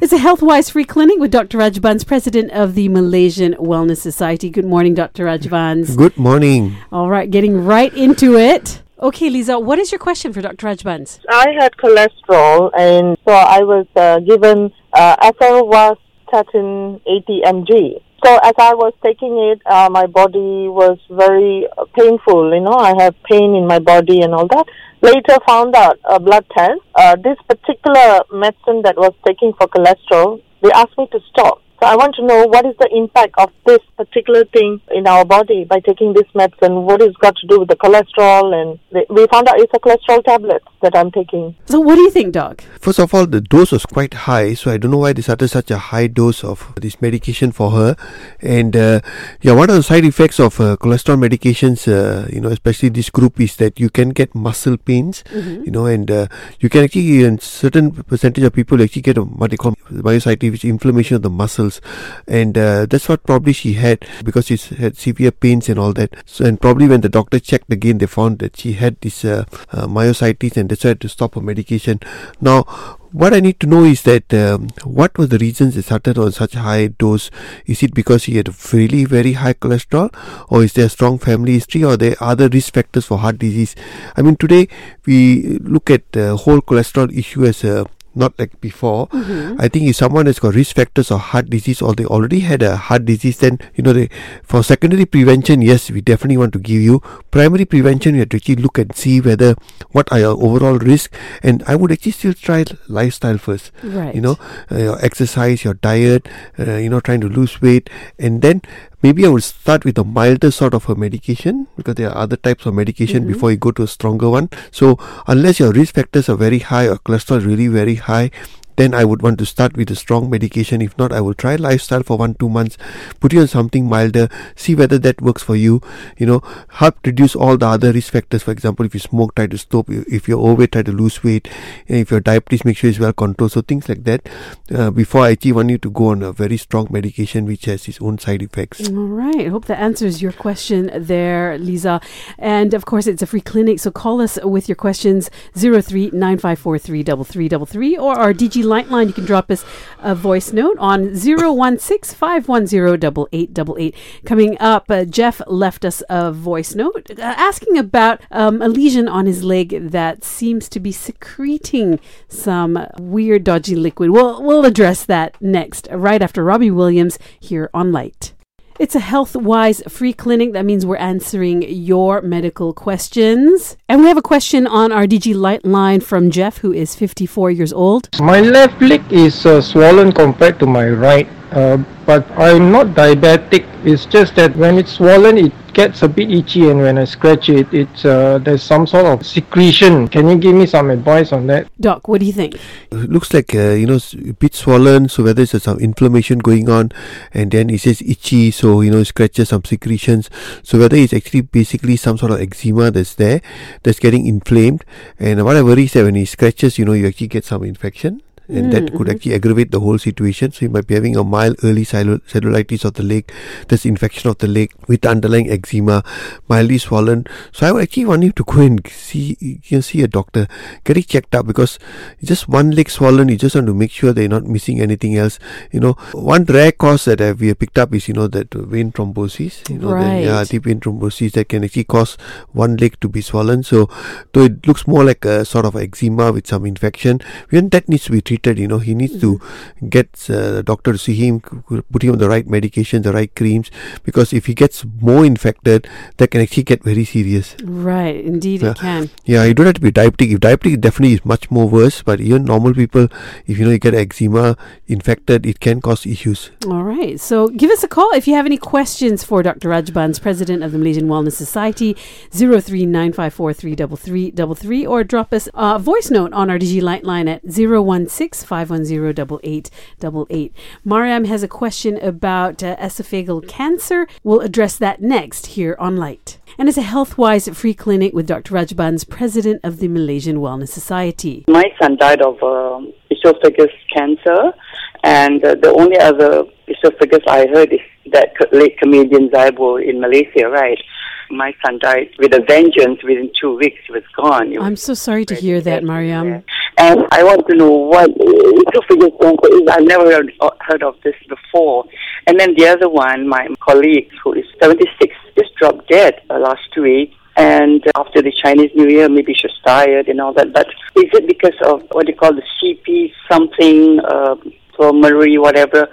It's a health-wise free clinic with Dr. Rajbans, president of the Malaysian Wellness Society. Good morning, Dr. Rajbans. Good morning. All right, getting right into it. Okay, Lisa, what is your question for Dr. Rajbans? I had cholesterol, and so I was uh, given uh, atorvastatin 80 mg. So as I was taking it, uh, my body was very uh, painful. You know, I have pain in my body and all that. Later, found out a blood test. Uh, this particular medicine that was taking for cholesterol, they asked me to stop. So I want to know what is the impact of this particular thing in our body by taking this medicine. What is got to do with the cholesterol? And we found out it's a cholesterol tablet that I'm taking. So what do you think, Doc? First of all, the dose was quite high, so I don't know why they started such a high dose of this medication for her. And uh, yeah, one of the side effects of uh, cholesterol medications, uh, you know, especially this group, is that you can get muscle pains. Mm-hmm. You know, and uh, you can actually, in certain percentage of people, actually get a, what they call myositis, which is inflammation of the muscles and uh, that's what probably she had because she had severe pains and all that. So, and probably when the doctor checked again, they found that she had this uh, uh, myositis, and why to stop her medication. Now, what I need to know is that um, what were the reasons they started on such high dose? Is it because he had really very high cholesterol, or is there a strong family history, or there other risk factors for heart disease? I mean, today we look at the whole cholesterol issue as a not like before. Mm-hmm. I think if someone has got risk factors of heart disease or they already had a heart disease, then you know they, for secondary prevention, yes, we definitely want to give you. Primary prevention, we have to actually look and see whether what are your overall risk, and I would actually still try lifestyle first. Right. You know, uh, your exercise, your diet, uh, you know, trying to lose weight, and then maybe I would start with a milder sort of a medication because there are other types of medication mm-hmm. before you go to a stronger one. So unless your risk factors are very high or cholesterol really very high, then I would want to start with a strong medication. If not, I will try lifestyle for one, two months, put you on something milder, see whether that works for you. You know, help reduce all the other risk factors. For example, if you smoke, try to stop. If you're overweight, try to lose weight. If you're diabetes, make sure it's well controlled. So things like that. Uh, before I actually want you to go on a very strong medication which has its own side effects. All right. I hope that answers your question there, Lisa. And of course, it's a free clinic. So call us with your questions 03 or our DG Liteline. You can drop us a voice note on 016 510 Coming up, uh, Jeff left us a voice note uh, asking about um, a lesion on his leg that seems to be secreting some weird, dodgy liquid. We'll, we'll address that next, right after Robbie Williams here on Lite. It's a health wise free clinic. That means we're answering your medical questions. And we have a question on our DG Lite line from Jeff, who is 54 years old. My left leg is uh, swollen compared to my right. Uh, but I'm not diabetic. It's just that when it's swollen, it gets a bit itchy, and when I scratch it, it's uh, there's some sort of secretion. Can you give me some advice on that? Doc, what do you think? It looks like uh, you know a bit swollen. So whether it's some inflammation going on, and then it says itchy, so you know it scratches some secretions. So whether it's actually basically some sort of eczema that's there, that's getting inflamed, and what I worry is that when he scratches, you know, you actually get some infection and mm, that could mm-hmm. actually aggravate the whole situation. So you might be having a mild early cellulitis of the leg, this infection of the leg with underlying eczema, mildly swollen. So I would actually want you to go and see you know, see a doctor, get it checked out because just one leg swollen. You just want to make sure they're not missing anything else. You know, one rare cause that we have picked up is you know that vein thrombosis. You know, right. the, yeah, deep vein thrombosis that can actually cause one leg to be swollen. So though it looks more like a sort of eczema with some infection, when that needs to be treated. You know, he needs to get uh, the doctor to see him, put him on the right medication, the right creams, because if he gets more infected, that can actually get very serious. Right, indeed, it can. Yeah, you don't have to be diabetic. If diabetic definitely is much more worse, but even normal people, if you know you get eczema infected, it can cause issues. All right, so give us a call if you have any questions for Dr. Rajbans, president of the Malaysian Wellness Society, zero three nine five four three double three double three, or drop us a voice note on our DG Lite line at zero one six. 510 Mariam has a question about uh, esophageal cancer. We'll address that next here on Lite. And it's a health-wise free clinic with Dr. Rajbans, president of the Malaysian Wellness Society. My son died of um, esophagus cancer, and uh, the only other esophagus I heard is that late comedian Zaibo in Malaysia, right? My son died with a vengeance. Within two weeks, he was gone. Was I'm so sorry to hear that, Mariam. and I want to know what esophagus cancer is. I've never heard, heard of this before. And then the other one, my colleague who is 76, just dropped dead uh, last week. And after the Chinese New Year, maybe she's tired and all that. But is it because of what they call the CP something, uh, pulmonary, whatever?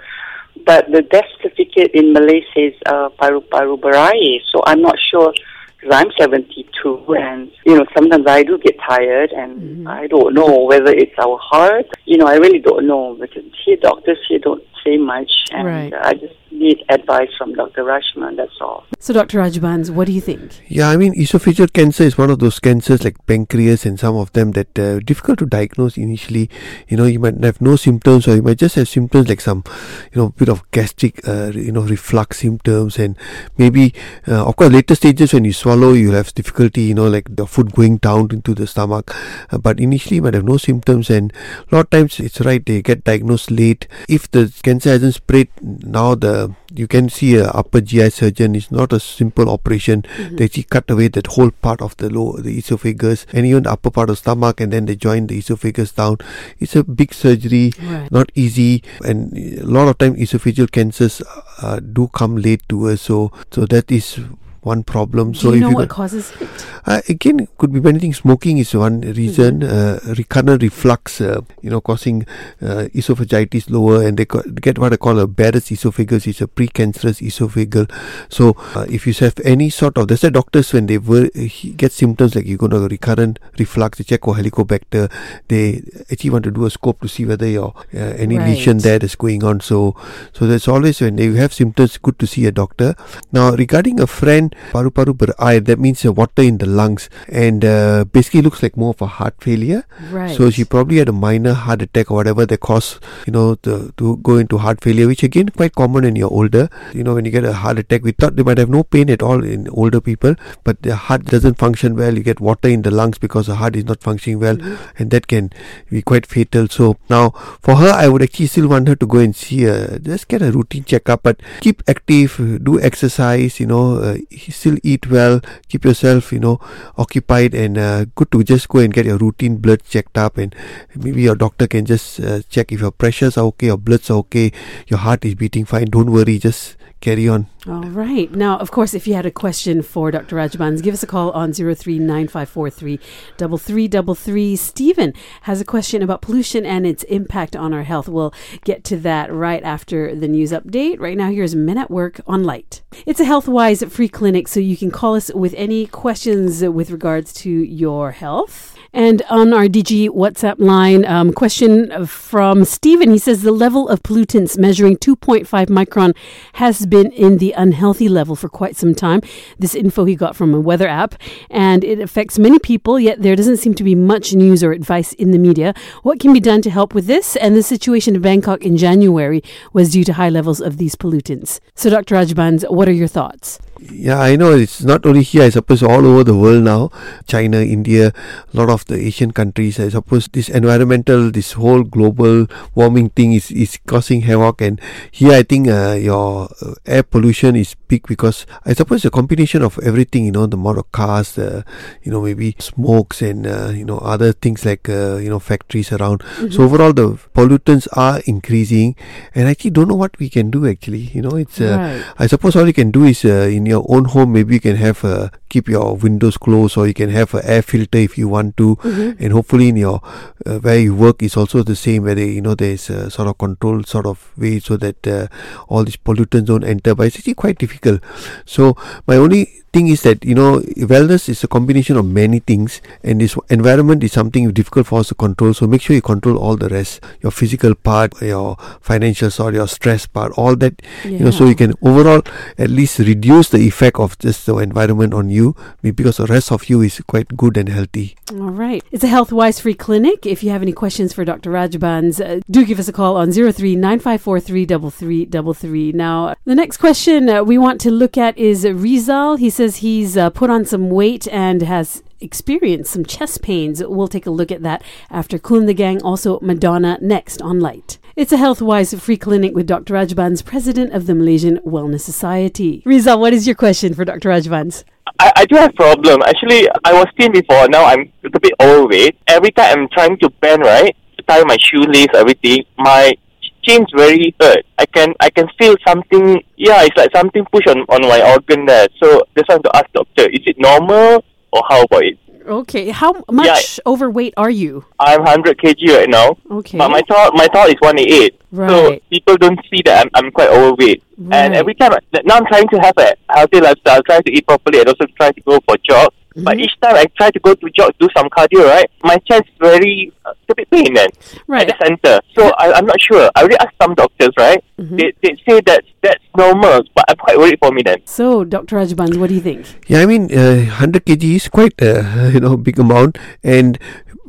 But the death certificate in Malay says uh, paru-paru berair. So I'm not sure because I'm 72 and, you know, sometimes I do get tired and I don't know whether it's our heart. You know, I really don't know because here doctors here don't say much and Right. I just need advice from Dr. Rashman, that's all. So, Dr. Rajbans, what do you think? Yeah, I mean, esophageal cancer is one of those cancers like pancreas and some of them that uh, difficult to diagnose initially. You know, you might have no symptoms or you might just have symptoms like some, you know, bit of gastric, uh, you know, reflux symptoms and maybe, uh, of course, later stages when you swallow, you have difficulty, you know, like the food going down into the stomach. Uh, but initially, you might have no symptoms and a lot of times it's right, they get diagnosed late. If the cancer hasn't spread, now the you can see a upper GI surgeon. It's not a simple operation. They actually cut away that whole part of the low, the esophagus, and even the upper part of stomach, and then they join the esophagus down. It's a big surgery, Right. not easy, and a lot of time esophageal cancers uh, do come late to us. So, so that is one problem. Do so you know what causes it? uh, again, could be many things. Smoking is one reason. Uh, recurrent reflux, uh, you know, causing uh, esophagitis lower, and they co- get what I call a Barrett's esophagus. It's a precancerous esophageal. So, uh, if you have any sort of, that's why doctors when they were, get symptoms like you go to recurrent reflux, they check for helicobacter. They actually want to do a scope to see whether your uh, any lesion there is going on. So, so that's always when you have symptoms, good to see a doctor. Now, regarding a friend, paru paru berair, that means uh, water in the lungs, and uh, basically looks like more of a heart failure. Right. So she probably had a minor heart attack or whatever that caused, you know, to, to go into heart failure, which again quite common when you're older. You know, when you get a heart attack, we thought they might have no pain at all in older people, but the heart doesn't function well. You get water in the lungs because the heart is not functioning well, and that can be quite fatal. So now, for her, I would actually still want her to go and see a just get a routine checkup, but keep active, uh, do exercise. You know, uh, still eat well, keep yourself, you know, occupied, and uh, good to just go and get your routine blood checked up, and maybe your doctor can just uh, check if your pressures are okay, your bloods are okay, your heart is beating fine. Don't worry, just carry on. All right. Now, of course, if you had a question for Dr. Rajbans, give us a call on 039543 Stephen has a question about pollution and its impact on our health. We'll get to that right after the news update. Right now, here's Men at Work on Lite. It's a health-wise free clinic, so you can call us with any questions with regards to your health. And on our DG WhatsApp line, um, question from Stephen. He says the level of pollutants measuring 2.5 micron has been in the unhealthy level for quite some time. This info he got from a weather app, and it affects many people, yet there doesn't seem to be much news or advice in the media. What can be done to help with this? And the situation in Bangkok in January was due to high levels of these pollutants. So, Dr. Rajbans, what are your thoughts? Yeah, I know it's not only here, I suppose all over the world now. China, India, a lot of the Asian countries. I suppose this environmental, this whole global warming thing is, is causing havoc. And here I think uh, your uh, air pollution is big because I suppose the combination of everything, you know, the amount of cars, uh, you know, maybe smokes and, uh, you know, other things like, uh, you know, factories around. So overall the pollutants are increasing and I actually don't know what we can do actually. You know, it's, uh, Right. I suppose all you can do is uh, in your own home, maybe you can have uh, keep your windows closed, or you can have an air filter if you want to, and hopefully in your uh, where you work is also the same, where they, you know there's a sort of control sort of way so that uh, all these pollutants don't enter. But it's actually quite difficult. So my only thing is that you know wellness is a combination of many things and this environment is something difficult for us to control so make sure you control all the rest your physical part your financial side your stress part all that you know so you can overall at least reduce the effect of just the environment on you because the rest of you is quite good and healthy All right. It's a health wise free clinic. If you have any questions for Dr. Rajbans, uh, do give us a call on 0395433333. Now, the next question uh, we want to look at is Rizal. He says he's uh, put on some weight and has experienced some chest pains. We'll take a look at that after Kool & the Gang, also Madonna next on Lite. It's a health-wise free clinic with Dr. Rajbans, president of the Malaysian Wellness Society. Rizal, what is your question for Dr. Rajbans? I, I do have problem. Actually, I was thin before. Now I'm a little bit overweight. Every time I'm trying to bend, right, to tie my shoelace, everything, my chin's very hurt. I can I can feel something. Yeah, it's like something push on on my organ there. So I want to ask doctor: Is it normal or how about it? Okay, how much overweight are you? I'm 100 kg right now. Okay. But my tall, my tall is 188. Right. So people don't see that I'm, I'm quite overweight. Right. And every time, I- now I'm trying to have a healthy lifestyle, trying to eat properly, and also trying to go for jog. But Mm-hmm. each time I try to go to jog, do some cardio, right? My chest is very uh, a bit pain then Right. at the center. So I, I'm not sure. I already asked some doctors, right? Mm-hmm. They, they say that that's normal, but I'm quite worried for me then. So, Dr. Rajbans, what do you think? Yeah, I mean, uh, 100 kg is quite a you know big amount, and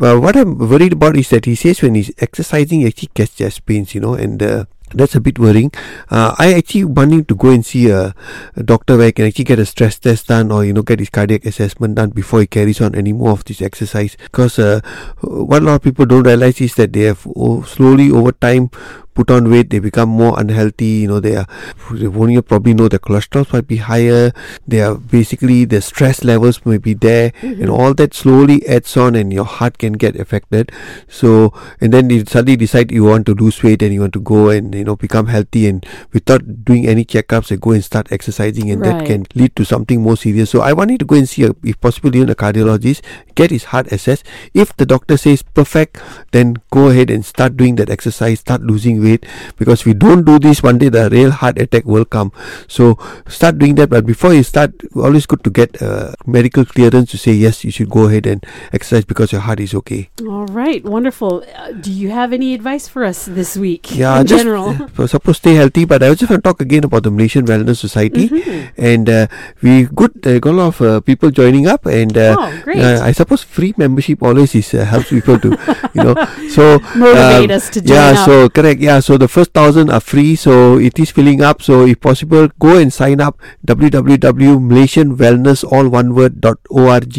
uh, what I'm worried about is that he says when he's exercising, he actually gets chest pains, you know, and. Uh, that's a bit worrying. Uh, I actually wanting to go and see a, a doctor where he can actually get a stress test done or you know get his cardiac assessment done before he carries on any more of this exercise. Because uh, what a lot of people don't realize is that they have slowly over time put on weight, they become more unhealthy. You know, they are they won't you probably know their cholesterol might be higher. They are basically the stress levels may be there, and mm-hmm. all that slowly adds on, and your heart can get affected. So, and then you suddenly decide you want to lose weight and you want to go and you know become healthy, and without doing any checkups, and go and start exercising, and that can lead to something more serious. So, I wanted to go and see, a, if possible, even a cardiologist, get his heart assessed. If the doctor says perfect, then go ahead and start doing that exercise, start losing weight. Because we don't do this, one day the real heart attack will come. So start doing that. But before you start, always good to get uh, medical clearance to say yes, you should go ahead and exercise because your heart is okay. All right, wonderful. Uh, do you have any advice for us this week? Yeah, in just general. uh, supposed to stay healthy. But I was just want to talk again about the Malaysian Wellness Society, Mm-hmm. and uh, we good uh, got a lot of uh, people joining up, and uh, Oh, great. uh, I suppose free membership always is uh, helps people to you know so Motivate um, us to join yeah up. so correct yeah so the first thousand are free so it is filling up so if possible go and sign up www.malaysianwellness all dot org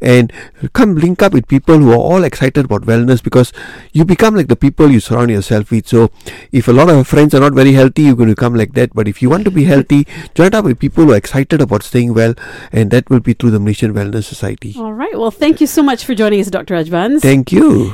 and come link up with people who are all excited about wellness because you become like the people you surround yourself with so if a lot of your friends are not very healthy you're going to become like that but if you want to be healthy join up with people who are excited about staying well and that will be through the Malaysian Wellness Society All right. Well, thank you so much for joining us, Dr. Rajbans. thank you